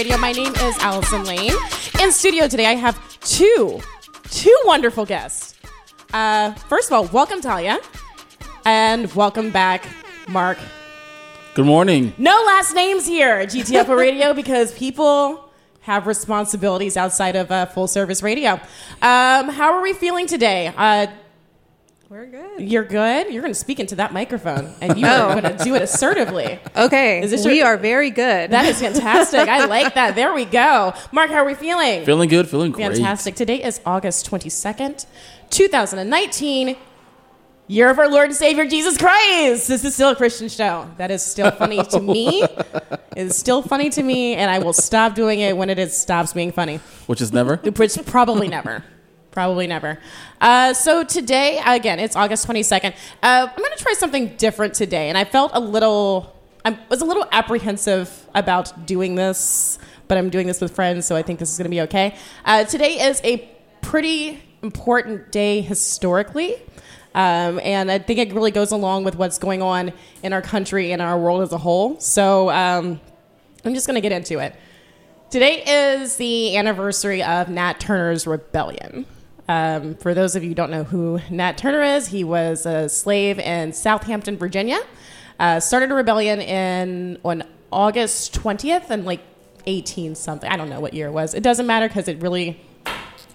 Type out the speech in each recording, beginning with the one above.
Radio. My name is Allison Lane. In studio today, I have two, two wonderful guests. Uh, first of all, welcome Talia, and welcome back, Mark. Good morning. No last names here at GTFO Radio because people have responsibilities outside of uh, full service radio. Um, how are we feeling today? Uh, We're good. you're good. You're going to speak into that microphone, and you Oh. are going to do it assertively. Okay, Is this we your- are very good. That is fantastic. I like that. There we go. Mark, how are we feeling? Feeling good, feeling great. Fantastic. Today is August 22nd, 2019. Year of our Lord and Savior Jesus Christ. This is still a Christian show. That is still funny to me. It is still funny to me, and I will stop doing it when it is stops being funny. Which is never. Which probably never. Probably never. Uh, so today, again, it's August 22nd. Uh, I'm going to try something different today. And I felt a little, I was a little apprehensive about doing this, but I'm doing this with friends, so I think this is going to be okay. Uh, today is a pretty important day historically. Um, and I think it really goes along with what's going on in our country and our world as a whole. So um, I'm just going to get into it. Today is the anniversary of Nat Turner's rebellion. Um, for those of you who don't know who Nat Turner is, he was a slave in Southampton, Virginia. Uh, started a rebellion in on August 20th and like 18 something. I don't know what year it was. It doesn't matter because it really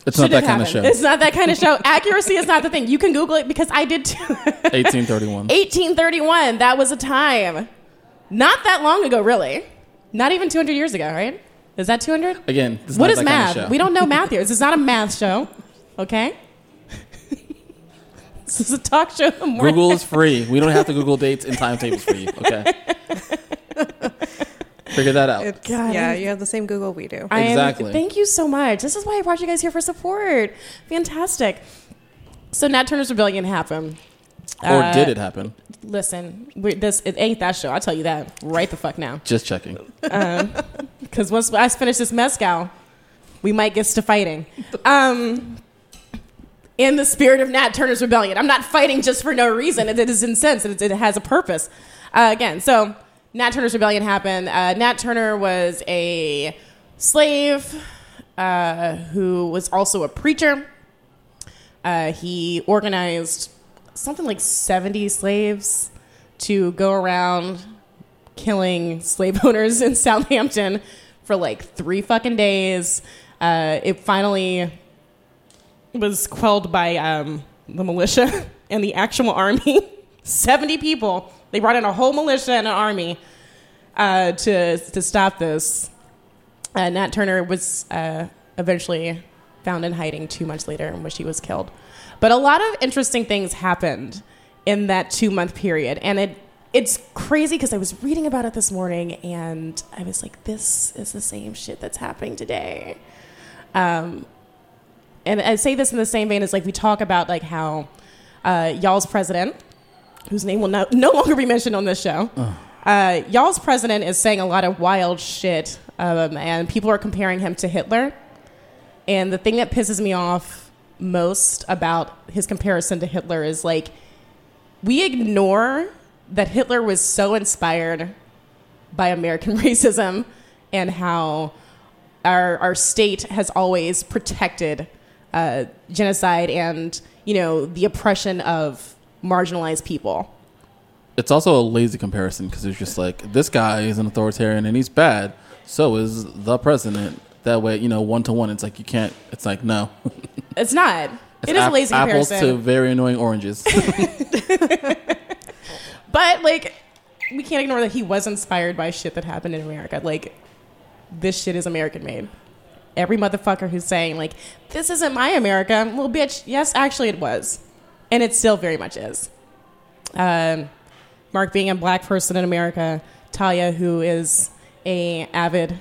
It's not should that kind of show. It's not that kind of show. Accuracy is not the thing. You can Google it because I did too. 1831. 1831. That was a time. Not that long ago, really. Not even 200 years ago, right? Is that 200? Again, this is What not is that kind of math? show. we don't know math here. This is not a math show, okay? this is a talk show. in the morning. Google is free. We don't have to Google dates and timetables for you. Okay. Figure that out. It's, God, yeah, I'm- you have the same Google we do. I am- Exactly. thank you so much. This is why I brought you guys here for support. Fantastic. So Nat Turner's rebellion happened. or Uh, did it happen? Listen, we, this it ain't that show. I'll tell you that right the fuck now. Just checking. Because once I finish this mezcal, we might get to fighting. Um, in the spirit of Nat Turner's rebellion, I'm not fighting just for no reason. It, it is incensed. It, it has a purpose. Uh, again, so Nat Turner's rebellion happened. Uh, Nat Turner was a slave uh, who was also a preacher. Uh, he organized something like 70 slaves to go around killing slave owners in Southampton for like three fucking days. Uh, it finally was quelled by um, the militia and the actual army. 70 people. They brought in a whole militia and an army uh, to, to stop this. Uh, Nat Turner was uh, eventually found in hiding two months later in which he was killed. But a lot of interesting things happened in that two month period. And it it's crazy because I was reading about it this morning and I was like, this is the same shit that's happening today. Um, and I say this in the same vein as like we talk about like how uh, y'all's president, whose name will no, no longer be mentioned on this show, uh, y'all's president is saying a lot of wild shit, um, and people are comparing him to Hitler. And the thing that pisses me off most about his comparison to Hitler is like we ignore that Hitler was so inspired by American racism and how our our state has always protected uh, genocide and you know the oppression of marginalized people. It's also a lazy comparison because it's just like this guy is an authoritarian and he's bad. So is the president. That way, you know, one to one, it's like you can't. It's like no. It's not. It's it is a lazy apples comparison. to very annoying oranges. But like, we can't ignore that he was inspired by shit that happened in America. Like, this shit is American made. Every motherfucker who's saying like, "This isn't my America," well, bitch, yes, actually, it was, and it still very much is. Um, Mark being a black person in America, Talia, who is a avid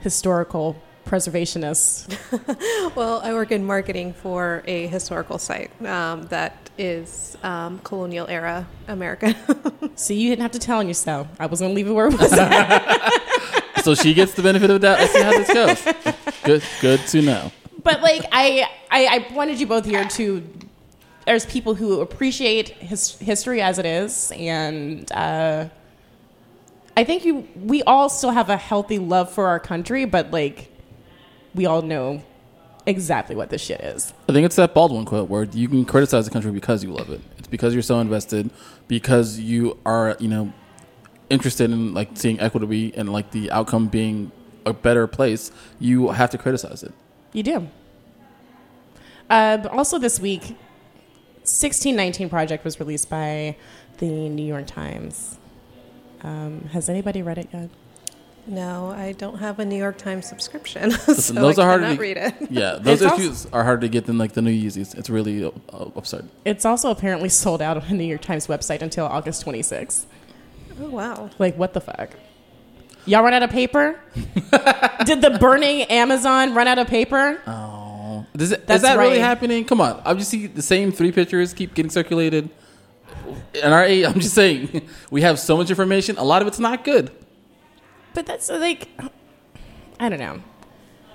historical preservationist. Well, I work in marketing for a historical site um, that is um, colonial era America. So you didn't have to tell on yourself. I was gonna leave it where it was. so she gets the benefit of that. Let's see how this goes. Good, good to know. but like I, I I wanted you both here to there's people who appreciate his, history as it is and uh, I think you we all still have a healthy love for our country but like we all know exactly what this shit is I think it's that Baldwin quote where you can criticize the country because you love it. It's because you're so invested, because you are, you know, interested in like seeing equity and like the outcome being a better place. You have to criticize it. you do uh, also this week 1619 project was released by the New York Times um, has anybody read it yet no, I don't have a New York Times subscription, Listen, so those I are hard cannot to read it. Yeah, those It's also- issues are harder to get than like the new Yeezys. It's really uh, absurd. It's also apparently sold out on the New York Times website until August 26th. Oh wow! Like, what the fuck? Y'all run out of paper? Did the burning Amazon run out of paper? Oh, Does it, is That's that really right. happening? Come on, I just see the same three pictures keep getting circulated. In our age, I'm just saying we have so much information. A lot of it's not good. But that's uh, like, I don't know.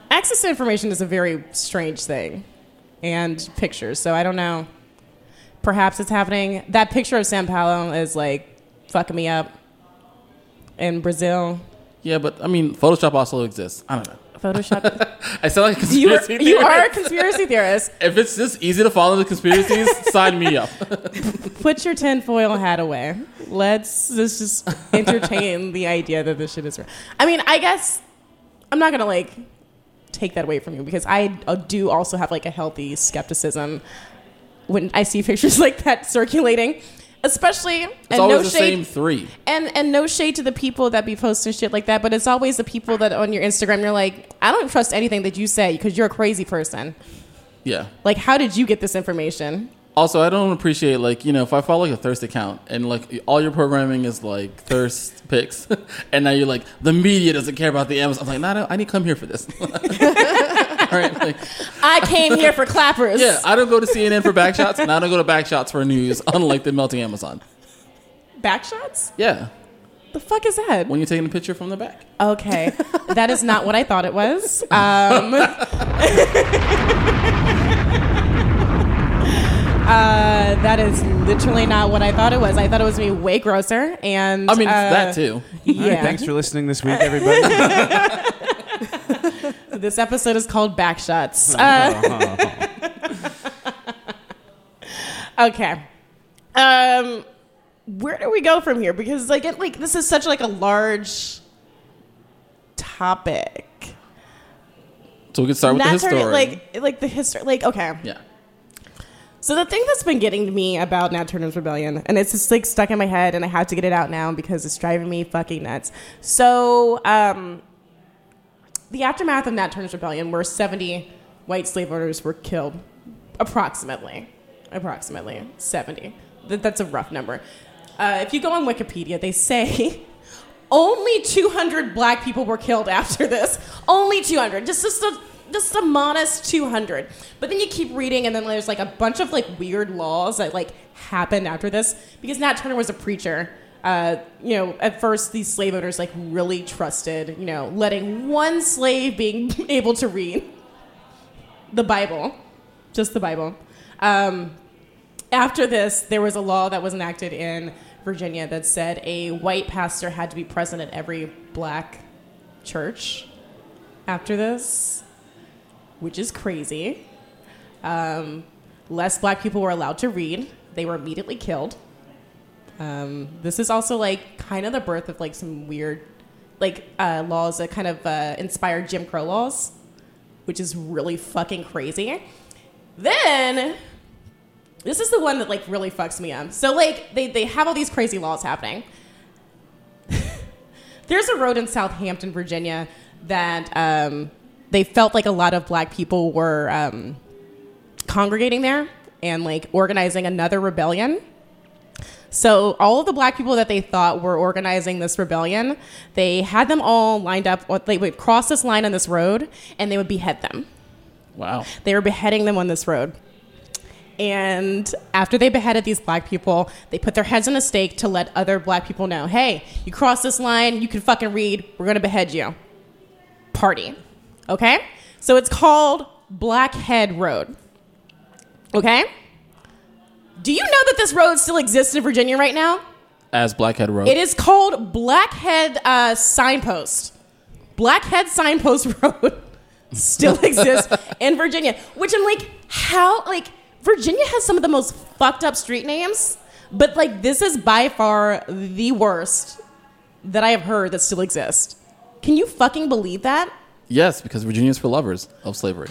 Access to information is a very strange thing, and pictures. So I don't know. Perhaps it's happening. That picture of San Paulo is like fucking me up. In Brazil, Yeah, but I mean, Photoshop also exists. I don't know. Photoshop. I sound like a you, are, conspiracy you are a conspiracy theorist. If it's just easy to follow the conspiracies, sign me up. put your tinfoil hat away. Let's let's just entertain the idea that this shit is real. I mean, I guess I'm not gonna like take that away from you because I uh, do also have like a healthy skepticism when I see pictures like that circulating, especially It's and always no the shade same three. and and no shade to the people that be posting shit like that, but it's always the people that on your Instagram you're like, I don't trust anything that you say because you're a crazy person. Yeah. Like, how did you get this information? Also, I don't appreciate like you know if I follow like a thirst account and like all your programming is like thirst pics, and now you're like the media doesn't care about the Amazon. I'm like, nah, no, I need to come here for this. all right, like, I came here for clappers. yeah, I don't go to CNN for backshots, and I don't go to backshots for news. Unlike the melting Amazon. Backshots? Yeah, The fuck is that? when you're taking a picture from the back. Okay, that is not what I thought it was. Um, uh, that is literally not what I thought it was. I thought it was gonna be way grosser. And I mean, uh, that too. All right, Yeah. thanks for listening this week, everybody. This episode is called Backshots. Uh, okay. Um, where do we go from here? Because like, it, like this is such like a large topic. So we can start with the turn like like the history. Like okay. yeah. So the thing that's been getting to me about Nat Turner's Rebellion, and it's just like stuck in my head, and I have to get it out now because it's driving me fucking nuts. So, um, the aftermath of Nat Turner's Rebellion, where 70 white slave owners were killed, approximately, approximately 70. That, that's a rough number. Uh, if you go on Wikipedia, they say only 200 black people were killed after this. Only 200. Just, just a just a modest 200. But then you keep reading, and then there's like a bunch of like weird laws that like happened after this because Nat Turner was a preacher. Uh, you know, at first these slave owners like really trusted, you know, letting one slave being able to read the Bible, just the Bible. Um, after this, there was a law that was enacted in Virginia that said a white pastor had to be present at every black church after this, which is crazy. Um, less black people were allowed to read, they were immediately killed. Um, this is also like kind of the birth of like some weird like uh, laws that kind of uh, inspired Jim Crow laws, which is really fucking crazy. Then this is the one that like really fucks me up. So like they, they have all these crazy laws happening. There's a road in Southampton, Virginia that um, they felt like a lot of black people were um, congregating there and like organizing another rebellion. So all of the black people that they thought were organizing this rebellion, they had them all lined up. They would cross this line on this road, and they would behead them. Wow. They were beheading them on this road. And after they beheaded these black people, they put their heads on a stake to let other black people know, hey, you cross this line, you can fucking read, we're gonna behead you. Party. Okay? So it's called Blackhead Road. Okay? Do you know that this road still exists in Virginia right now? As Blackhead Road. It is called Blackhead uh, Signpost. Blackhead Signpost Road still exists in Virginia, which I'm like, how? Like, Virginia has some of the most fucked up street names, but like, this is by far the worst that I have heard that still exists. Can you fucking believe that? Yes, because Virginia's for lovers of slavery.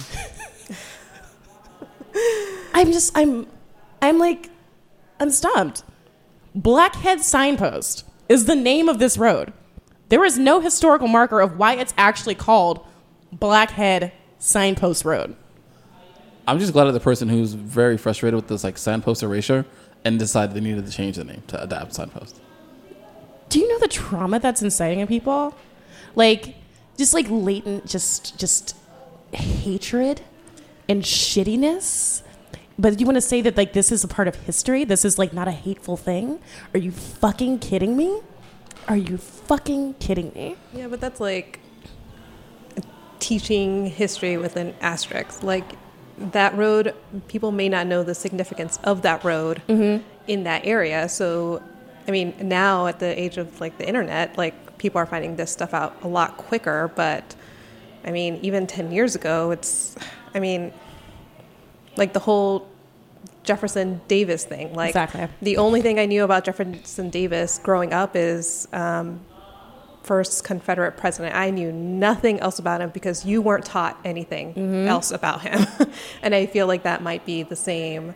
I'm just, I'm, I'm like, I'm stumped. Blackhead Signpost is the name of this road. There is no historical marker of why it's actually called Blackhead Signpost Road. I'm just glad that the person who's very frustrated with this like signpost erasure and decided they needed to change the name to adapt signpost. Do you know the trauma that's inciting in people? Like, just like latent, just just hatred and shittiness. But you want to say that like this is a part of history? This is like not a hateful thing? Are you fucking kidding me? Are you fucking kidding me? Yeah, but that's like teaching history with an asterisk. Like that road, people may not know the significance of that road mm-hmm. in that area. So, I mean, now at the age of like the internet, like people are finding this stuff out a lot quicker. But I mean, even 10 years ago, it's, I mean, like the whole Jefferson Davis thing. Like Exactly. the only thing I knew about Jefferson Davis growing up is um, first Confederate president. I knew nothing else about him because you weren't taught anything else about him. and I feel like that might be the same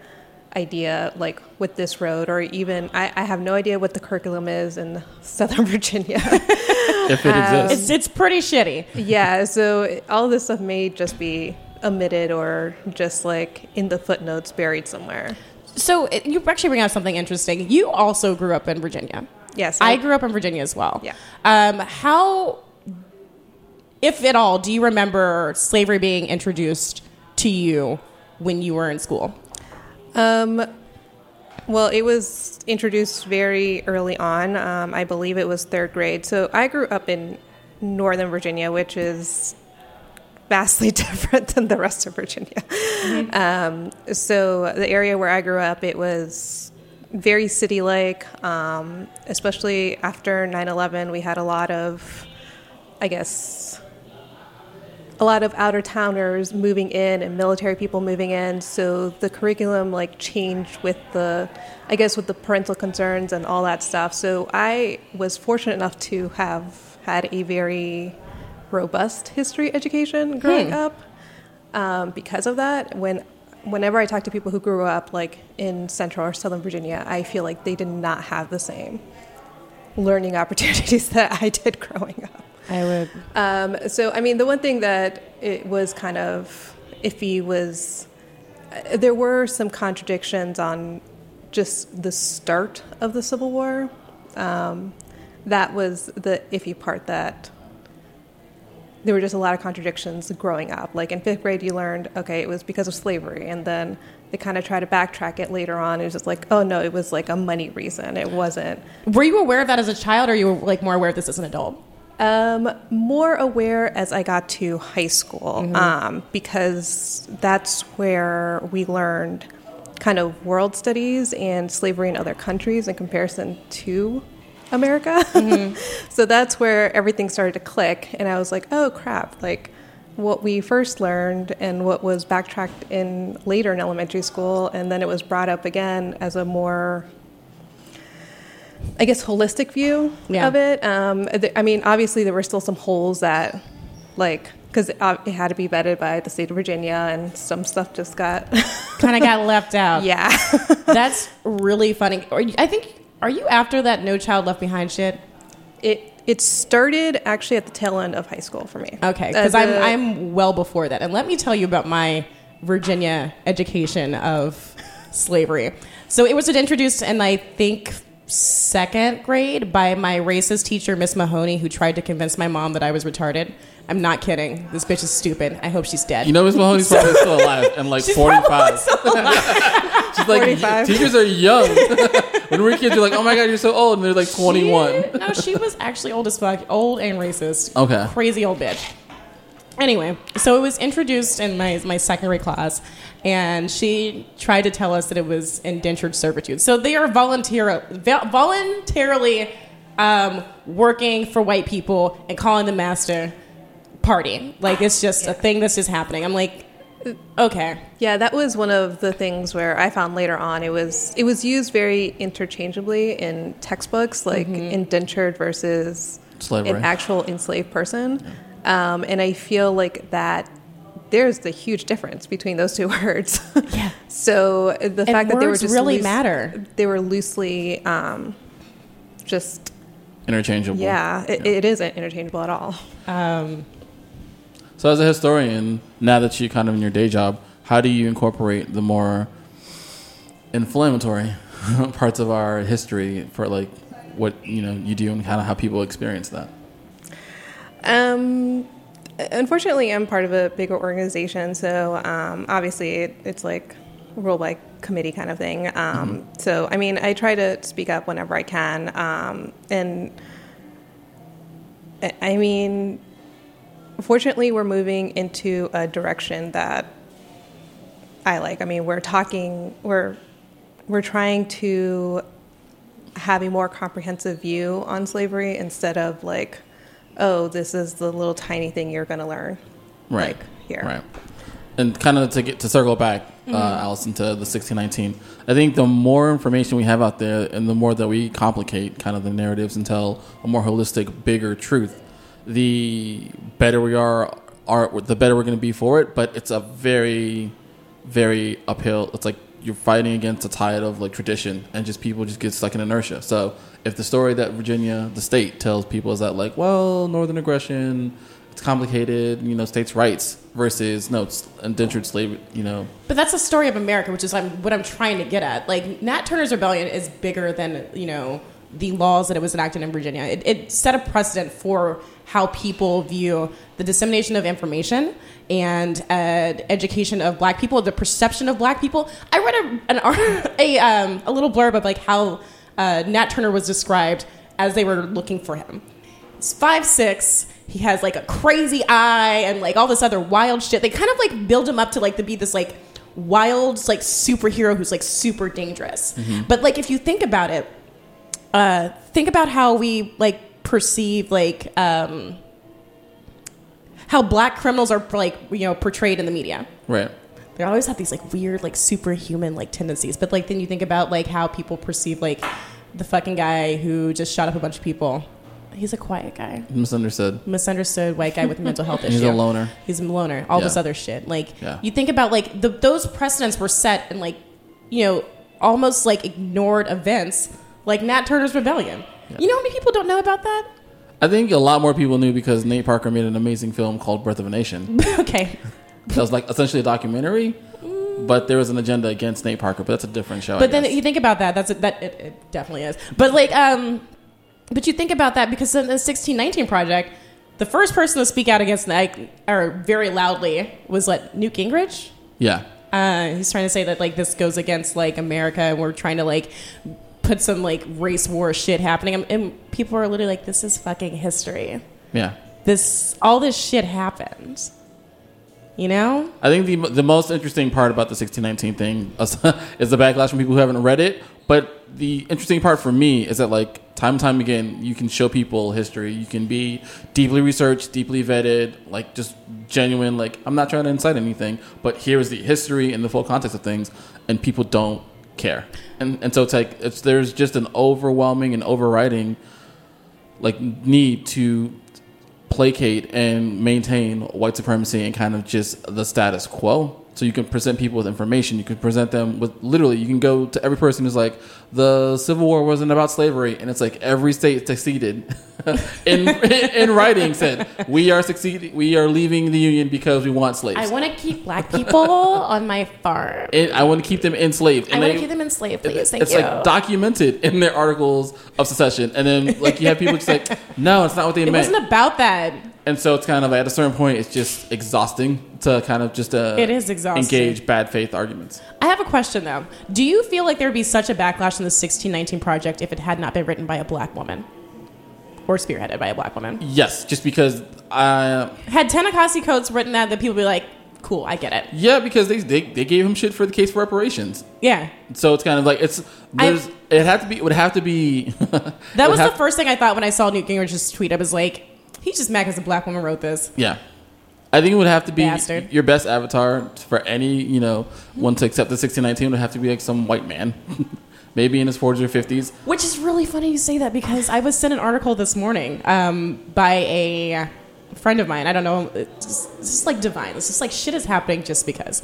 idea like with this road or even I, I have no idea what the curriculum is in southern virginia If it exists. It's it's pretty shitty. yeah so all this stuff may just be omitted or just like in the footnotes buried somewhere So it, you actually bring out something interesting. You also grew up in Virginia. yes I grew up in Virginia as well. Yeah. Um, how, if at all, do you remember slavery being introduced to you when you were in school? Um, well, it was introduced very early on. Um, I believe it was third grade. So I grew up in Northern Virginia, which is vastly different than the rest of Virginia. Um, so the area where I grew up, it was very city-like. Um, especially after 9/11, we had a lot of, I guess, a lot of outer towners moving in and military people moving in so the curriculum like changed with the i guess with the parental concerns and all that stuff so i was fortunate enough to have had a very robust history education growing up um, because of that when whenever i talk to people who grew up like in central or southern virginia i feel like they did not have the same learning opportunities that i did growing up I would. um, so, I mean, the one thing that it was kind of iffy was uh, there were some contradictions on just the start of the Civil War. Um, that was the iffy part that there were just a lot of contradictions growing up. Like in fifth grade, you learned, okay, it was because of slavery. And then they kind of try to backtrack it later on. It was just like, oh no, it was like a money reason. It wasn't. Were you aware of that as a child, or you were like more aware of this as an adult? Um, more aware as I got to high school um, because that's where we learned kind of world studies and slavery in other countries in comparison to America. so that's where everything started to click, and I was like, oh crap, like what we first learned and what was backtracked in later in elementary school, and then it was brought up again as a more I guess holistic view Yeah. of it. Um, th- I mean, obviously there were still some holes that like because uh, it had to be vetted by the state of Virginia, and some stuff just got kind of got left out. yeah. That's really funny. Or I think are you after that No Child Left Behind shit? it it started actually at the tail end of high school for me. Okay, because I'm I'm well before that, and let me tell you about my Virginia education of slavery. So it was introduced in I think second grade by my racist teacher, Miss Mahoney, who tried to convince my mom that I was retarded. I'm not kidding. This bitch is stupid. I hope she's dead. You know, Miss Mahoney's probably still alive and like She's 45. She's like, 45. teachers are young. when we were kids, you're like, oh my God, you're so old. And they're like 21. She- no, she was actually old as fuck, old and racist. Okay. crazy old bitch. Anyway, so it was introduced in my my second grade class, and she tried to tell us that it was indentured servitude. So they are volunteer vo- voluntarily um, working for white people and calling the master party. Like it's just a thing that's just happening. I'm like, okay. Yeah, that was one of the things where I found later on it was it was used very interchangeably in textbooks, like indentured versus Slavery. an actual enslaved person. Um, and I feel like that there's the huge difference between those two words. Yeah. so the fact that they were just really loose- matter. They were loosely um, just Interchangeable. yeah, it, it isn't interchangeable at all. Um, So, as a historian, now that you're kind of in your day job, how do you incorporate the more inflammatory parts of our history for like what you know you do and kind of how people experience that? Um, unfortunately, I'm part of a bigger organization, so um, obviously it, it's like a rule by committee kind of thing. Um, So, I mean, I try to speak up whenever I can, um, and I mean, fortunately, we're moving into a direction that I like. I mean, we're talking, we're we're trying to have a more comprehensive view on slavery instead of like, oh, this is the little tiny thing you're going to learn. Right. Like here. Right. And kind of to get to circle back, uh, Allison, to the 1619. I think the more information we have out there, and the more that we complicate kind of the narratives and tell a more holistic, bigger truth, the better we are. Are the better we're going to be for it? But it's a very, very uphill. It's like you're fighting against a tide of like tradition, and just people just get stuck in inertia. So if the story that Virginia, the state, tells people is that like, well, Northern aggression, it's complicated, you know, states' rights versus no, indentured slave, you know, But that's the story of America, which is what I'm trying to get at. Like Nat Turner's rebellion is bigger than you know the laws that it was enacted in Virginia. It, it set a precedent for how people view the dissemination of information and uh, education of Black people, the perception of Black people. I read a an, a, um, a little blurb of like how uh, Nat Turner was described as they were looking for him. He's five six. He has like a crazy eye and like all this other wild shit. They kind of like build him up to like to be this like wild like superhero who's like super dangerous. But like if you think about it, uh, think about how we like perceive like um, how black criminals are like you know portrayed in the media. Right? they always have these like weird like superhuman like tendencies. But like then you think about like how people perceive like the fucking guy who just shot up a bunch of people. He's a quiet guy. Misunderstood. misunderstood white guy with mental health issue He's a loner. he's a loner. All this other shit. Like Yeah. you think about like the, those precedents were set in like you know almost like ignored events like nat turner's rebellion you know how many people don't know about that I think a lot more people knew because Nate Parker made an amazing film called Birth of a Nation. okay that was like essentially a documentary, but there was an agenda against Nate Parker. But that's a different show. But then you think about that. That's that. It, it definitely is. But like, um, but you think about that because in the sixteen nineteen project, the first person to speak out against like or very loudly was like Newt Gingrich. yeah, Uh, he's trying to say that like this goes against like America, and we're trying to like put some like race war shit happening, and, and people are literally like, "This is fucking history. yeah. This all this shit happened." You know? I think the the most interesting part about the 1619 thing is the backlash from people who haven't read it. But the interesting part for me is that like time and time again, you can show people history. You can be deeply researched, deeply vetted, like just genuine. Like I'm not trying to incite anything, but here is the history and the full context of things, and people don't care. And and so it's like it's there's just an overwhelming and overriding like need to placate and maintain white supremacy and kind of just the status quo. So you can present people with information. You can present them with literally. You can go to every person who's like, the Civil War wasn't about slavery, and it's like every state succeeded in in writing said we are succeeding. We are leaving the union because we want slaves. I want to keep black people on my farm. and I want to keep them enslaved. I want to keep them enslaved, please. Thank it's you. like documented in their articles of secession, and then like you have people just like, no, it's not what they it meant. wasn't about that. And so it's kind of at a certain point, it's just exhausting to kind of just uh, It is exhausting. engage bad faith arguments. I have a question though. Do you feel like there would be such a backlash in the 1619 project if it had not been written by a black woman? Or spearheaded by a black woman? Yes, just because I Had Ta-Nehisi Coates written that, that people would be like, cool, I get it. yeah, because they, they they gave him shit for the case for reparations. Yeah. So it's kind of like it's there's it had to be it would have to be That was the first thing I thought when I saw Newt Gingrich's tweet. I was like, he's just mad because a black woman wrote this. Yeah. I think it would have to be Bastard. your best avatar for any, you know, one to accept the 1619 would have to be like some white man. Maybe in his 40s or 50s. Which is really funny you say that because I was sent an article this morning um, by a friend of mine. I don't know. It's just, like divine. It's just like shit is happening just because.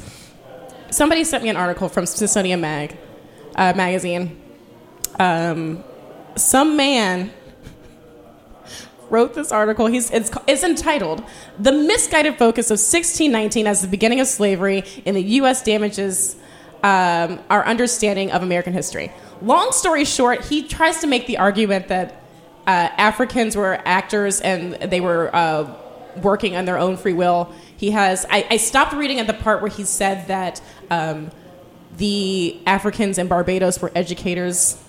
Somebody sent me an article from Smithsonian Mag uh, magazine. Um, some man wrote this article. He's it's, it's entitled "The Misguided Focus of 1619 as the Beginning of Slavery in the U.S. Damages um, Our Understanding of American History." Long story short, he tries to make the argument that uh, Africans were actors and they were uh, working on their own free will. He has. I, I stopped reading at the part where he said that um, the Africans in Barbados were educators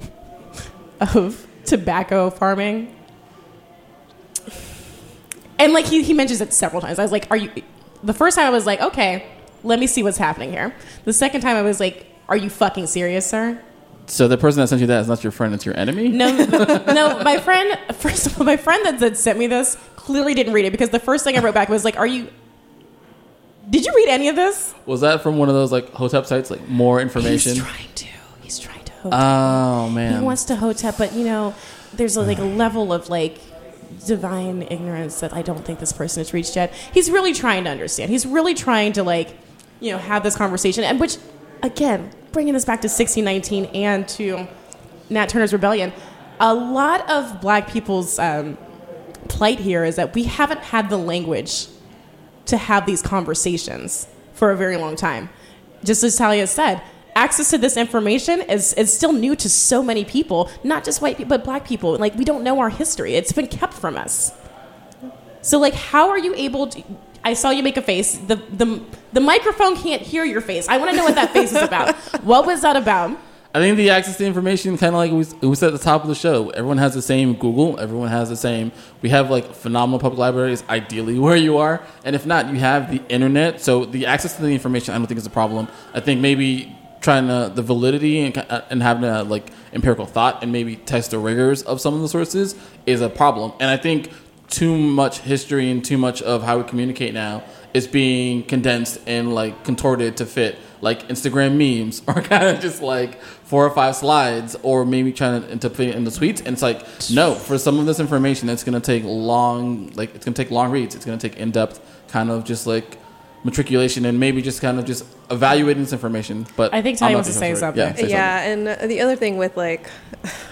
of tobacco farming. And like he, he mentions it several times. I was like, are you the first time I was like, okay, let me see what's happening here. The second time I was like, are you fucking serious, sir? So the person that sent you that is not your friend, it's your enemy? No, no. My friend, first of all, my friend that, that sent me this clearly didn't read it because the first thing I wrote back was like, "Are you? Did you read any of this?" Was that from one of those like hotep sites, like more information? He's trying to. He's trying to. Hotep. Oh man. he wants to hotep, but you know, there's a, like a level of like divine ignorance that I don't think this person has reached yet. He's really trying to understand. He's really trying to like, you know, have this conversation, and which, again, bringing this back to 1619 and to Nat Turner's Rebellion, a lot of Black people's um, plight here is that we haven't had the language to have these conversations for a very long time. Just as Talia said, access to this information is, is still new to so many people, not just white people, but black people. Like, we don't know our history, it's been kept from us. So, like, how are you able to? I saw you make a face. The, the, the microphone can't hear your face. I want to know what that face is about. What was that about? I think the access to information, kind of like we, we said at the top of the show, everyone has the same Google. Everyone has the same. We have like phenomenal public libraries, ideally where you are, and if not, you have the internet. So the access to the information, I don't think is a problem. I think maybe trying to the validity and, uh, and having a like empirical thought and maybe test the rigors of some of the sources is a problem. And I think too much history and too much of how we communicate now is being condensed and like contorted to fit like Instagram memes or kind of just like four or five slides or maybe trying to, to fit it in the tweets. And it's like, no, for some of this information, it's going to take long, like it's going to take long reads. It's going to take in-depth kind of just like matriculation and maybe just kind of just evaluating this information. But I think I'm Tanya wants to say something. Yeah, say yeah, and uh, the other thing with like,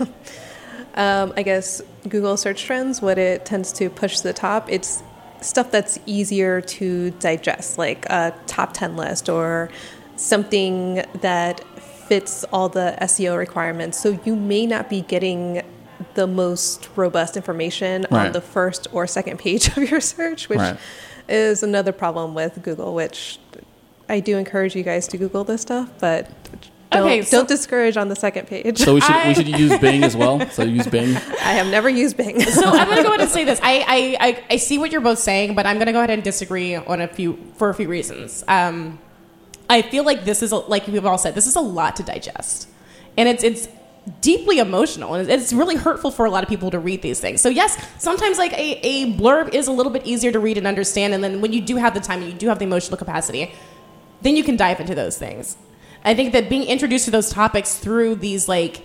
um, I guess Google search trends, what it tends to push to the top, it's stuff that's easier to digest, like a top ten list or something that fits all the SEO requirements. So you may not be getting the most robust information Right. on the first or second page of your search, which Right. Is another problem with Google, which I do encourage you guys to Google this stuff, but don't, Okay, so- don't discourage on the second page. So we should I- we should use Bing as well. So use Bing. I have never used Bing. so I'm going to go ahead and say this. I, I, I, I see what you're both saying, but I'm going to go ahead and disagree on a few for a few reasons. Um, I feel like this is a, like we've all said, this is a lot to digest, and it's it's deeply emotional and it's really hurtful for a lot of people to read these things. So yes, sometimes like a, a blurb is a little bit easier to read and understand, and then when you do have the time and you do have the emotional capacity, then you can dive into those things. I think that being introduced to those topics through these like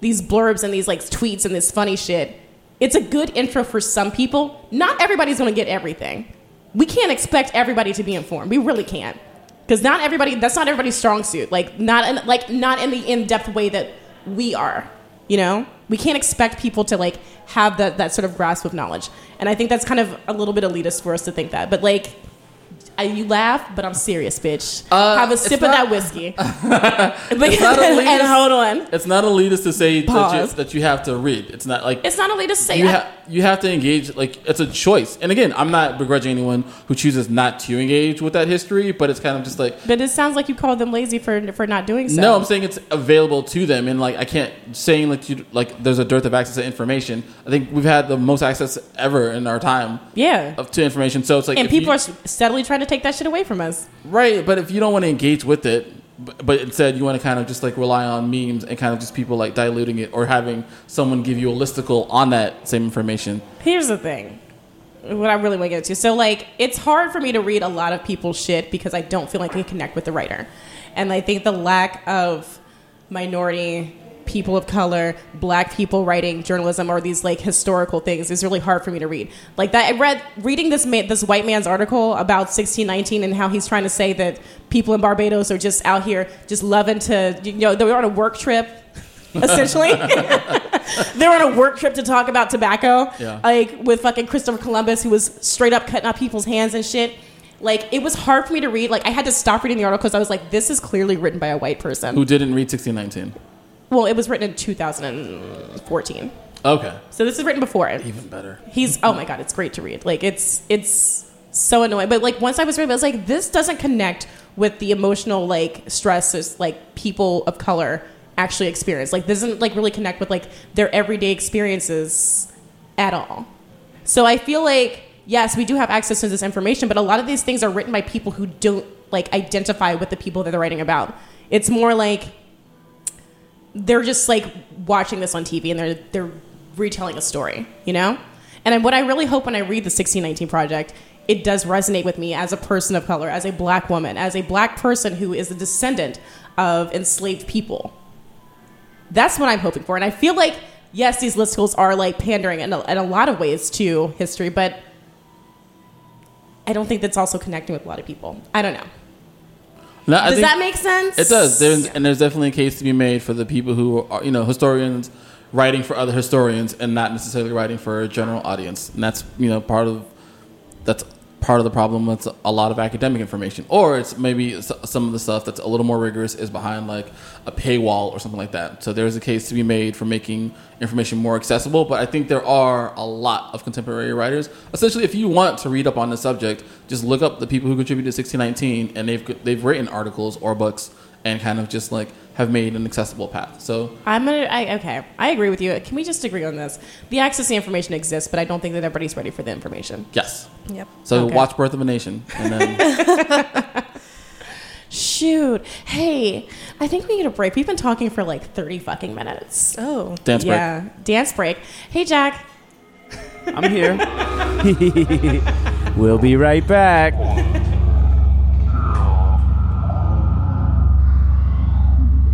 these blurbs and these like tweets and this funny shit it's a good intro for some people. Not everybody's going to get everything. We can't expect everybody to be informed. We really can't. Because not everybody, that's not everybody's strong suit. Like, not in, like, not in the in depth way that we are. You know? We can't expect people to, like, have that, that sort of grasp of knowledge. And I think that's kind of a little bit elitist for us to think that. But, like, I, you laugh, but I'm serious, bitch. Uh, have a sip of not- that whiskey. not and hold on. It's not elitist to say that you, that you have to read. It's not like It's not elitist to say you that. have you have to engage. Like it's a choice. And again, I'm not begrudging anyone who chooses not to engage with that history, but it's kind of just like But it sounds like you called them lazy for for not doing so. no. I'm saying it's available to them, and like I can't saying like you like there's a dearth of access to information. I think we've had the most access ever in our time yeah. of to information. So it's like And people you- are steadily trying to take that shit away from us. Right, but if you don't want to engage with it, but, but instead you want to kind of just like rely on memes and kind of just people like diluting it or having someone give you a listicle on that same information. Here's the thing. What I really want to get to. So, like, it's hard for me to read a lot of people's shit because I don't feel like I can connect with the writer. And I think the lack of minority, people of color, black people writing journalism or these like historical things is really hard for me to read. Like that, I read reading this man, this white man's article about 1619 and how he's trying to say that people in Barbados are just out here just loving to, you know, they're on a work trip, essentially. they're on a work trip to talk about tobacco, Yeah. like with fucking Christopher Columbus, who was straight up cutting up people's hands and shit. Like it was hard for me to read. Like I had to stop reading the article because I was like, this is clearly written by a white person. Who didn't read 1619? Well, it was written in 2014. Okay, So this is written before it. even better. He's oh my god, it's great to read. Like it's it's so annoying. But like once I was reading, it, I was like, this doesn't connect with the emotional like stresses like people of color actually experience. Like this doesn't like really connect with like their everyday experiences at all. So I feel like yes, we do have access to this information, but a lot of these things are written by people who don't like identify with the people that they're writing about. It's more like they're just like watching this on TV and they're they're retelling a story, you know? And what I really hope when I read the 1619 project, it does resonate with me as a person of color, as a black woman, as a black person who is a descendant of enslaved people. That's what I'm hoping for. And I feel like yes, these listicles are like pandering in a, in a lot of ways to history, but I don't think that's also connecting with a lot of people. I don't know. No, Does that make sense? It does. There's, And there's definitely a case to be made for the people who are, you know, historians writing for other historians and not necessarily writing for a general audience. And that's, you know, part of that's part of the problem with a lot of academic information. Or it's maybe some of the stuff that's a little more rigorous is behind like a paywall or something like that. So there's a case to be made for making information more accessible. But I think there are a lot of contemporary writers. Essentially, if you want to read up on the subject, just look up the people who contributed to 1619 and they've they've written articles or books and kind of just like have made an accessible path. So I'm gonna. I, okay, I agree with you. Can we just agree on this? The access to information exists, but I don't think that everybody's ready for the information. yes. Yep. So Okay. watch Birth of a Nation and then Shoot. Hey, I think we need a break. We've been talking for like 30 fucking minutes. Oh. dance break. yeah, dance break. Hey, Jack. I'm here. we'll be right back.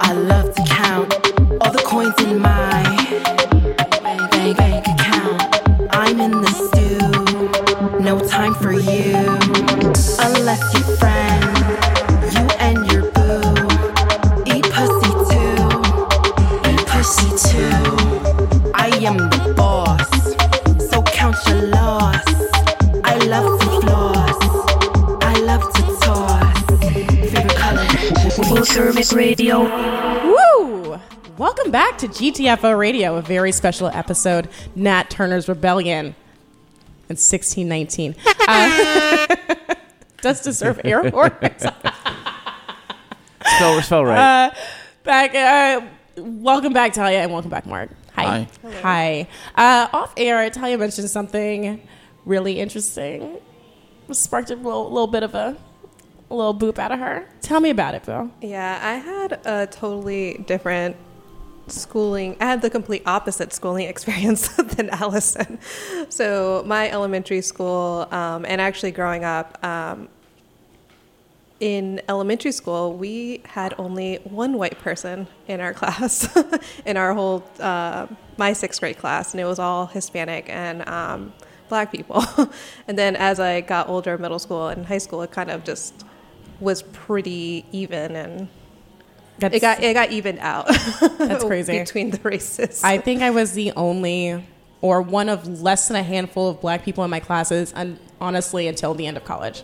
I love to count all the coins in my bank, account. I'm in the stew, no time for you. Unless friend, to GTFO Radio, a very special episode, Nat Turner's Rebellion in 1619. Uh, does deserve air horns. Spell, spell right. back, uh, welcome back, Talia, and welcome back, Mark. Hi. Hi. Hi. Uh, off air, Talia mentioned something really interesting. Sparked a little, little bit of a, a little boop out of her. Tell me about it, Bill. Yeah, I had a totally different schooling. I had the complete opposite schooling experience than Allison. So my elementary school, um, and actually growing up, um, in elementary school, we had only one white person in our class, in our whole uh, my sixth grade class, and it was all Hispanic and um, black people. and then as I got older, middle school and high school, it kind of just was pretty even, and That's, it got it got evened out. That's crazy. between the races. I think I was the only or one of less than a handful of black people in my classes, and honestly, until the end of college.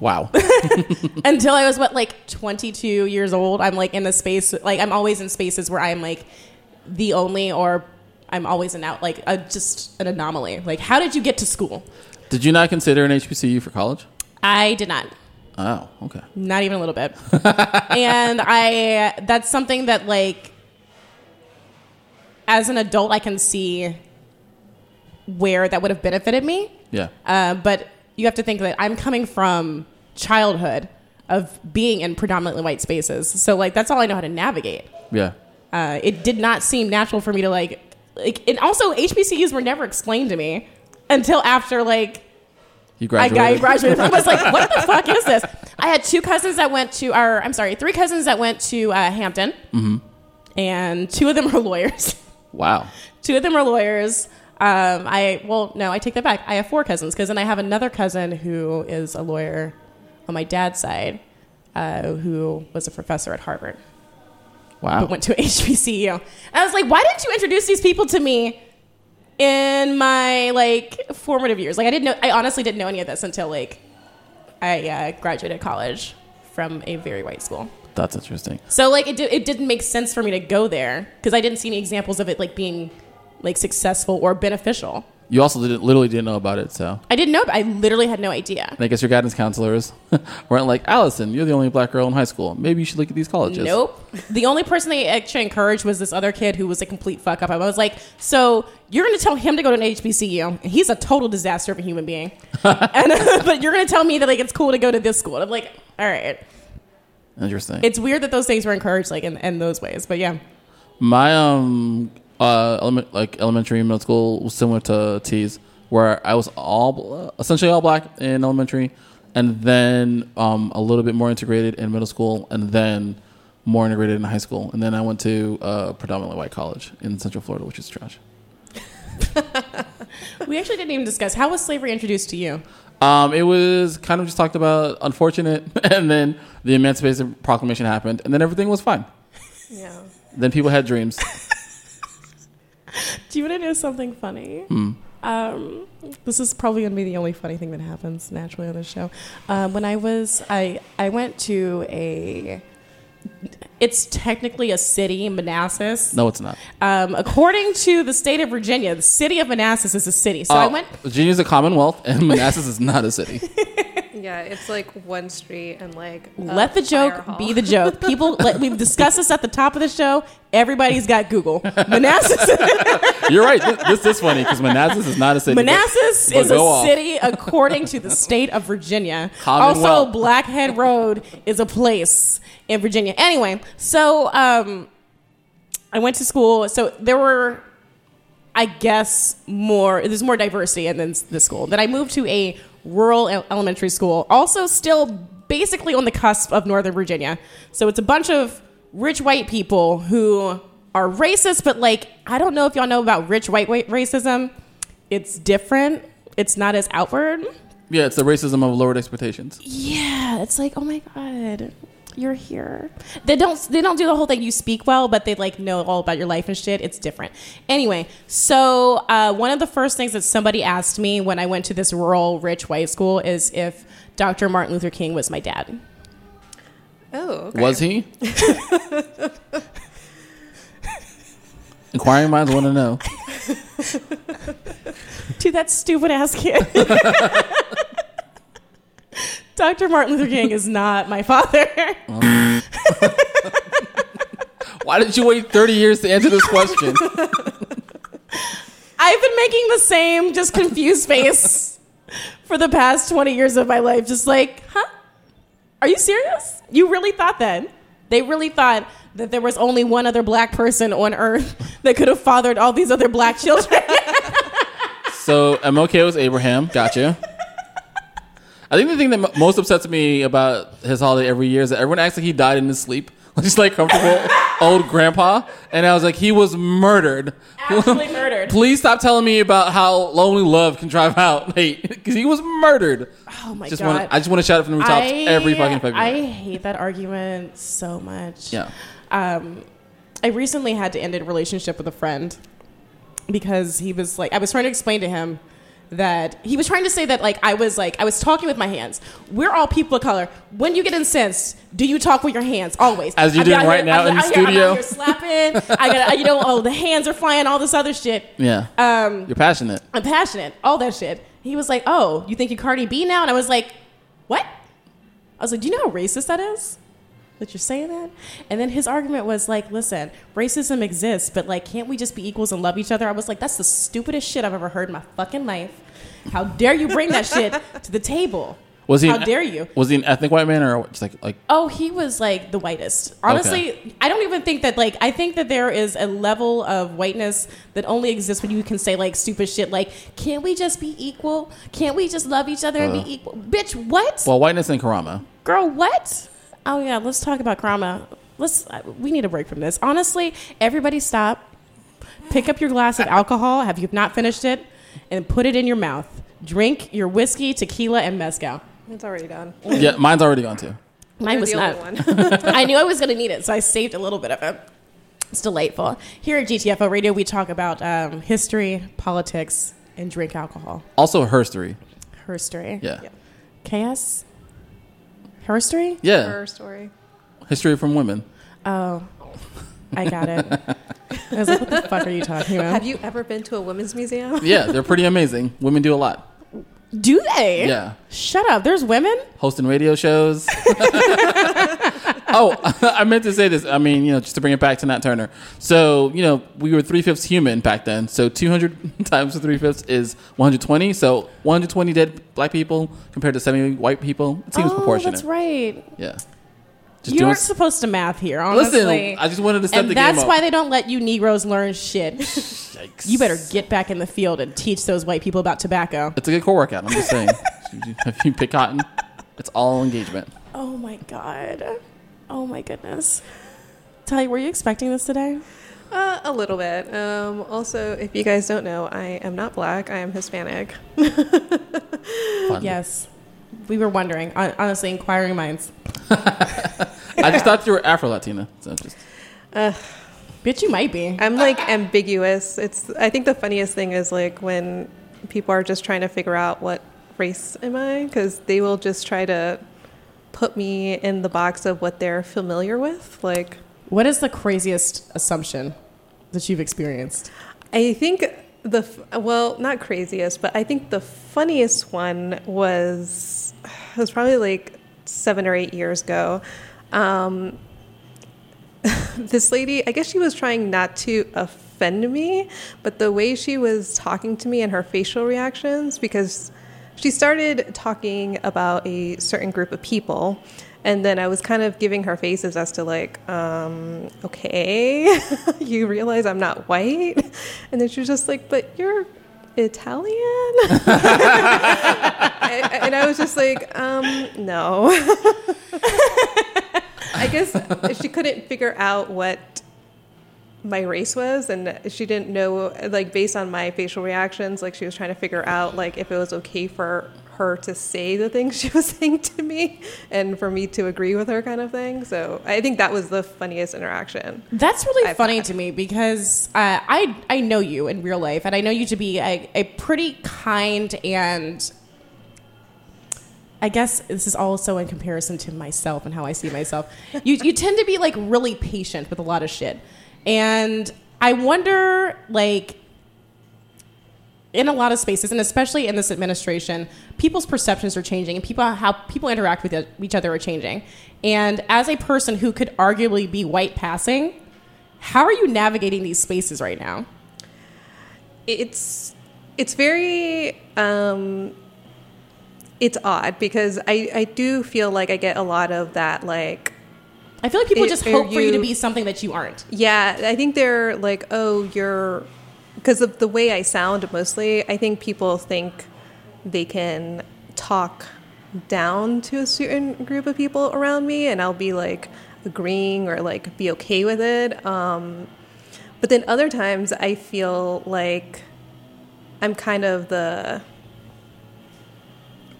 Wow. until I was what like 22 years old. I'm like in the space like I'm always in spaces where I'm like the only or I'm always an out like a, just an anomaly. Like how did you get to school? Did you not consider an HBCU for college? I did not. Oh, okay. Not even a little bit. and I that's something that like as an adult I can see where that would have benefited me. Yeah. Uh, but you have to think that I'm coming from childhood of being in predominantly white spaces. So like that's all I know how to navigate. Yeah. Uh, it did not seem natural for me to like like and also HBCUs were never explained to me until after like You I, graduated. I graduated. I was like, what the fuck is this? I had two cousins that went to, or I'm sorry, three cousins that went to uh, Hampton, Mm-hmm. and two of them are lawyers. Wow. two of them are lawyers. Um, I well, no, I take that back. I have four cousins because then I have another cousin who is a lawyer on my dad's side, uh, who was a professor at Harvard Wow. but went to HBCU. And I was like, why didn't you introduce these people to me in my like formative years? Like, I didn't know. I honestly didn't know any of this until like I uh, graduated college from a very white school. That's interesting. So like it, did, it didn't make sense for me to go there because I didn't see any examples of it like being like successful or beneficial. You also didn't literally didn't know about it, so I didn't know. I literally had no idea. and I guess your guidance counselors weren't like, Allison, you're the only black girl in high school. Maybe you should look at these colleges. Nope. The only person they actually encouraged was this other kid who was a complete fuck up. I was like, so you're going to tell him to go to an HBCU? He's a total disaster of a human being. and, but you're going to tell me that like it's cool to go to this school? I'm like, all right. Interesting. It's weird that those things were encouraged like in, in those ways. But yeah. My um uh element like elementary and middle school was similar to T's, where I was all essentially all black in elementary, and then um a little bit more integrated in middle school, and then more integrated in high school, and then I went to a predominantly white college in Central Florida, which is trash. We actually didn't even discuss how was slavery introduced to you? Um, it was kind of just talked about unfortunate, and then the Emancipation Proclamation happened, and then everything was fine. yeah. Then people had dreams. Do you want to know something funny? Um, this is probably going to be the only funny thing that happens naturally on this show. Um, when I was, I I went to a. It's technically a city, Manassas. No, it's not. Um, according to the state of Virginia, the city of Manassas is a city. So I Uh, went. Virginia's a commonwealth, and Manassas is not a city. Yeah, it's like one street and like Let the joke hall. be the joke. People, let, we've discussed this at the top of the show. Everybody's got Google. Manassas You're right. This, this is funny because Manassas is not a city. Manassas but is a off. city according to the state of Virginia. Also, Blackhead Road is a place in Virginia. Anyway, so um, I went to school. So there were, I guess, more. There's more diversity in this, this school. Then I moved to a rural elementary school, also still basically on the cusp of Northern Virginia. So it's a bunch of rich white people who are racist, but like I don't know if y'all know about rich white white racism. It's different. It's not as outward. Yeah, it's the racism of lowered expectations. Yeah, it's like, oh my god, you're here. They don't they don't do the whole thing. You speak well, but they like know all about your life and shit. It's different. Anyway, so uh, one of the first things that somebody asked me when I went to this rural rich white school is if Dr. Martin Luther King was my dad. Oh, okay. Was he? Inquiring minds want to know. to that stupid ass kid. Dr. Martin Luther King is not my father. Why Why did you wait 30 years to answer this question? I've been making the same just confused face for the past 20 years of my life. Just like, huh? Are you serious? You really thought that? They really thought that there was only one other black person on earth that could have fathered all these other black children. So MLK was Abraham. Gotcha. I think the thing that mo- most upsets me about his holiday every year is that everyone acts like he died in his sleep. Just like comfortable old grandpa. And I was like, he was murdered. Actually murdered. Please stop telling me about how lonely love can drive out hate. Because he was murdered. Oh my just God. Wanna, I just want to shout it from the rooftops every fucking February. I hate that argument so much. yeah. um, I recently had to end a relationship with a friend because he was like, I was trying to explain to him that he was trying to say that like I was like I was talking with my hands. We're all people of color. When you get incensed, do you talk with your hands always? As you're doing right here- now I'm in the out here- I'm studio. here slapping. I got you know oh the hands are flying, all this other shit. Yeah. Um, You're passionate. I'm passionate, all that shit. He was like, "Oh, you think you're Cardi B now?" And I was like, "What?" I was like, "Do you know how racist that is? That you're saying that?" And then his argument was like, "Listen, racism exists, but like, can't we just be equals and love each other?" I was like, "That's the stupidest shit I've ever heard in my fucking life. How dare you bring that shit to the table? Was he? How an- dare you?" Was he an ethnic white man or just like like? Oh, he was like the whitest. Honestly, I don't even think that like I think that there is a level of whiteness that only exists when you can say like stupid shit like, "Can't we just be equal? Can't we just love each other and Uh. be equal?" Bitch, what? Well, whiteness and Karama. Girl, what? Oh yeah, let's talk about Krama. Let's uh, we need a break from this. Honestly, everybody stop. Pick up your glass of alcohol, have you not finished it, and put it in your mouth. Drink your whiskey, tequila, and mezcal. It's already done. Yeah, mine's already gone too. Mine You're was the not. only one. I knew I was going to need it, so I saved a little bit of it. It's delightful. Here at GTFO Radio, we talk about um, history, politics, and drink alcohol. Also, herstory. Herstory. Yeah. KS? Herstory? Yeah. Her story. History from women. Oh, I got it. I was like, what the fuck are you talking about? Have you ever been to a women's museum? Yeah, they're pretty amazing. Women do a lot. Do they? Yeah. Shut up. There's women? Hosting radio shows. oh, I meant to say this. I mean, you know, just to bring it back to Nat Turner. So, you know, we were three fifths human back then. So 200 times three fifths is 120. So 120 dead black people compared to 70 white people. It seems oh, proportionate. that's right. Yeah. Just You aren't supposed to math here, honestly. Listen, I just wanted to set and the that's game up. why they don't let you Negroes learn shit. Yikes. You better get back in the field and teach those white people about tobacco. It's a good core workout. I'm just saying. if you pick cotton, it's all engagement. Oh my god. Oh my goodness. Tally, were you expecting this today? Uh, a little bit. Um, also, if you guys don't know, I am not black. I am Hispanic. Yes. We were wondering. Honestly, inquiring minds. I just thought you were Afro Latina. So just uh, Bitch, you might be. I'm like ambiguous. It's. I think the funniest thing is like when people are just trying to figure out what race am I, because they will just try to put me in the box of what they're familiar with. Like, What is the craziest assumption that you've experienced? I think the well, not craziest, but I think the funniest one was it was probably like seven or eight years ago. Um, this lady, I guess she was trying not to offend me, but the way she was talking to me and her facial reactions, because she started talking about a certain group of people. And then I was kind of giving her faces as to like, um, okay, you realize I'm not white, and then she was just like, but you're Italian, I- and I was just like, um, no. I guess she couldn't figure out what my race was and she didn't know like based on my facial reactions like she was trying to figure out like if it was okay for her to say the things she was saying to me and for me to agree with her kind of thing so i think that was the funniest interaction That's really I've funny had. to me because uh, I I know you in real life, and I know you to be a, a pretty kind and I guess this is also in comparison to myself and how I see myself. You you tend to be like really patient with a lot of shit, and I wonder like in a lot of spaces, and especially in this administration, people's perceptions are changing, and people how people interact with each other are changing. And as a person who could arguably be white passing, How are you navigating these spaces right now? it's it's very um it's odd because I, I do feel like I get a lot of that like I feel like people It- just hope for you to be something that you aren't. Yeah, I think they're like, oh, you're because of the way I sound mostly. I think people think they can talk down to a certain group of people around me, and I'll be like agreeing or like be okay with it. Um, but then other times I feel like I'm kind of the.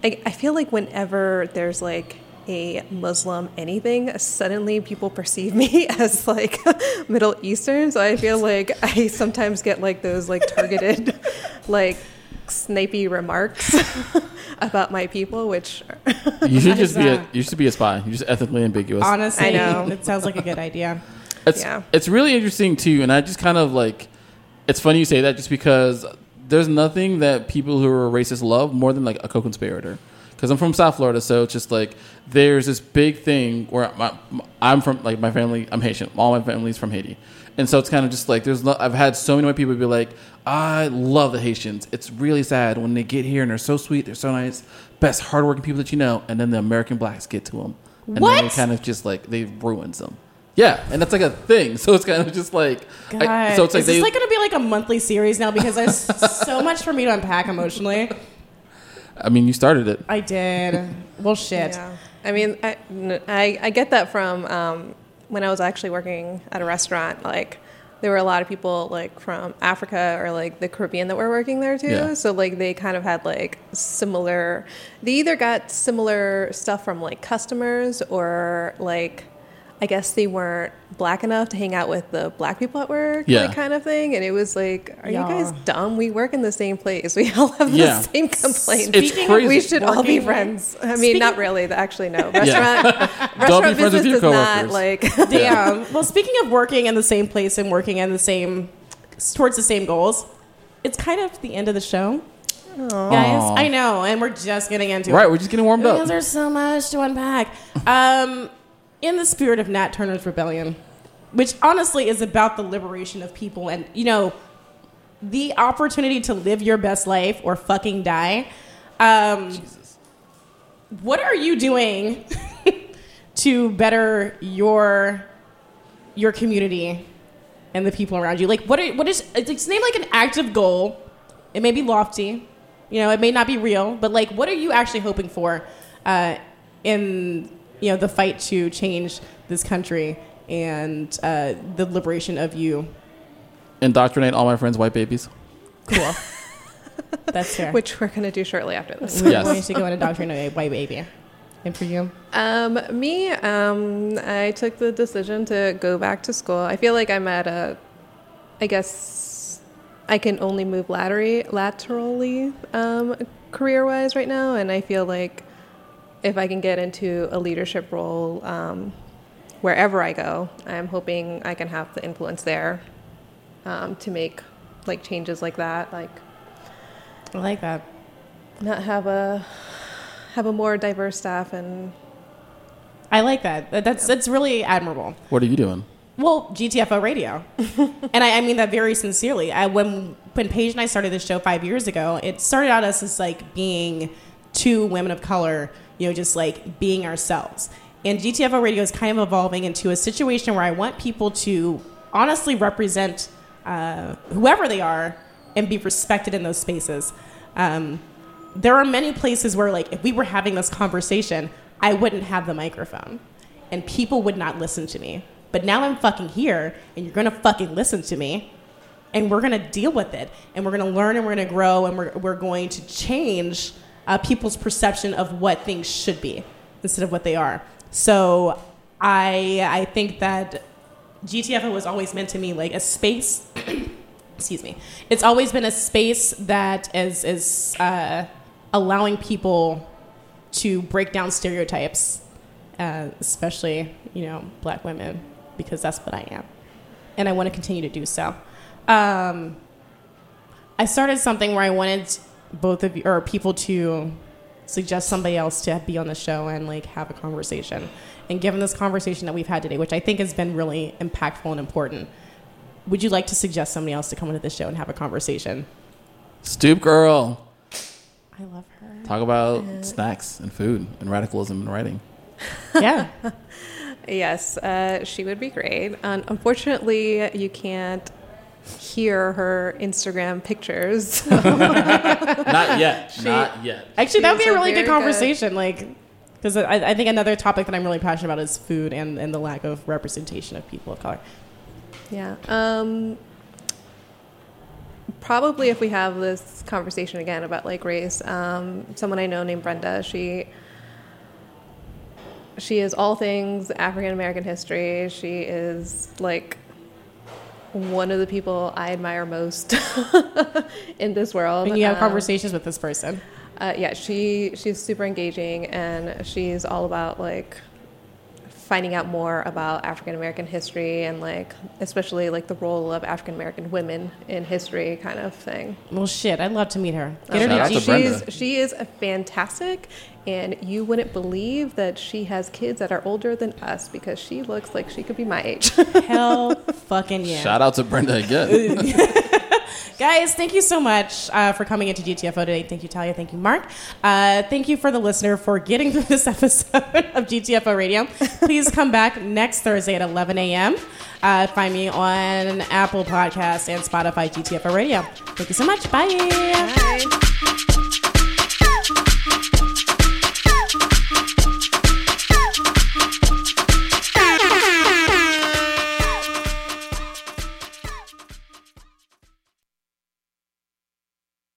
I, I feel like whenever there's like a Muslim anything, suddenly people perceive me as like Middle Eastern. So I feel like I sometimes get like those like targeted, like snipey remarks about my people, which You should just be a that? you should be a spy. You're just ethically ambiguous. Honestly, I know. it sounds like a good idea. It's Yeah. it's really interesting too, and I just kind of like. It's funny you say that, just because there's nothing that people who are racist love more than like a co-conspirator. Because I'm from South Florida, so it's just like there's this big thing where my, I'm from, like my family, I'm Haitian. All my family's from Haiti, and so it's kind of just like there's. No, I've had so many white people be like, I love the Haitians. It's really sad when they get here and they're so sweet, they're so nice, best hardworking people that you know, and then the American blacks get to them, and then they What? kind of just like they ruins them. Yeah, and that's like a thing. So it's kind of just like, I- so it's like is they. this like going to be like a monthly series now? Because there's so much for me to unpack emotionally. I mean, you started it. I did. Well, shit. Yeah. I mean, I I get that from um, when I was actually working at a restaurant. Like, there were a lot of people like from Africa or like the Caribbean that were working there too. Yeah. So like they kind of had like similar. They either got similar stuff from like customers or like. I guess they weren't black enough to hang out with the black people at work, Yeah. like kind of thing. And it was like, are Yeah. you guys dumb? We work in the same place. We all have the Yeah. same complaints. It's Speaking crazy. We should all be friends. I mean, Speaking- not really. Actually, no. Restaurant, restaurant friends with business your does not like. Damn. Well, speaking of working in the same place and working in the same towards the same goals, it's kind of the end of the show, guys. I know, and we're just getting into Right, it. Right, we're just getting warmed because up. there's so much to unpack. Um, in the spirit of Nat Turner's Rebellion, which honestly is about the liberation of people and you know the opportunity to live your best life or fucking die. Um, what are you doing to better your your community and the people around you? Like, what are, what is it's name like an active goal? It may be lofty, you know, it may not be real, but like, what are you actually hoping for uh, in you know the fight to change this country and uh, the liberation of you? Indoctrinate all my friends' white babies. Cool. That's fair. Which we're gonna do shortly after this. we're Yes. going to go and indoctrinate a white baby. And for you, Um, me, um, I took the decision to go back to school. I feel like I'm at a, I guess, I can only move laterally, laterally, um, career-wise right now, and I feel like if I can get into a leadership role, um, wherever I go, I'm hoping I can have the influence there, um, to make like changes like that, like I like that. not have a have a more diverse staff and I like that. That- That's that's really admirable. What are you doing? Well, GTFO radio, and I, I mean that very sincerely. I, when when Paige and I started this show five years ago, it started out as just like being two women of color, you know, just like being ourselves. And GTFO radio is kind of evolving into a situation where I want people to honestly represent uh, whoever they are and be respected in those spaces. Um, there are many places where, like, if we were having this conversation, I wouldn't have the microphone and people would not listen to me. But now I'm fucking here and you're gonna fucking listen to me and we're gonna deal with it and we're gonna learn and we're gonna grow and we're, we're going to change uh, people's perception of what things should be instead of what they are. So I, I think that GTFO was always meant to me like a space excuse me it's always been a space that is is uh, allowing people to break down stereotypes uh, especially you know black women because that's what i am and i want to continue to do so um, i started something where i wanted both of you or people to suggest somebody else to be on the show and like have a conversation and given this conversation that we've had today which i think has been really impactful and important would you like to suggest somebody else to come into the show and have a conversation? Stoop girl. I love her. Talk about snacks and food and radicalism and writing. Yeah. Yes, uh, she would be great. Um, unfortunately, you can't hear her Instagram pictures. Not yet. Not yet. Actually, that would be a a really good very good- conversation. Like, because I, I think another topic that I'm really passionate about is food and, and the lack of representation of people of color. yeah. Um, probably if we have this conversation again about like race, um, someone I know named Brenda, she she is all things African American history. She is like one of the people I admire most in this world. And you have Um, conversations with this person. Uh, yeah, she she's super engaging and she's all about like finding out more about African American history and like especially like the role of African American women in history kind of thing. Well, shit, I'd love to meet her. Get her to to She's she is a fantastic and you wouldn't believe that she has kids that are older than us because she looks like she could be my age. Hell fucking yeah. Shout out to Brenda again. Guys, thank you so much uh, for coming into GTFO today. Thank you, Talia. Thank you, Mark. Uh, thank you for the listener for getting through this episode of GTFO Radio. Please come back next Thursday at 11 a.m. Uh, find me on Apple Podcasts and Spotify GTFO Radio. Thank you so much. Bye. Bye.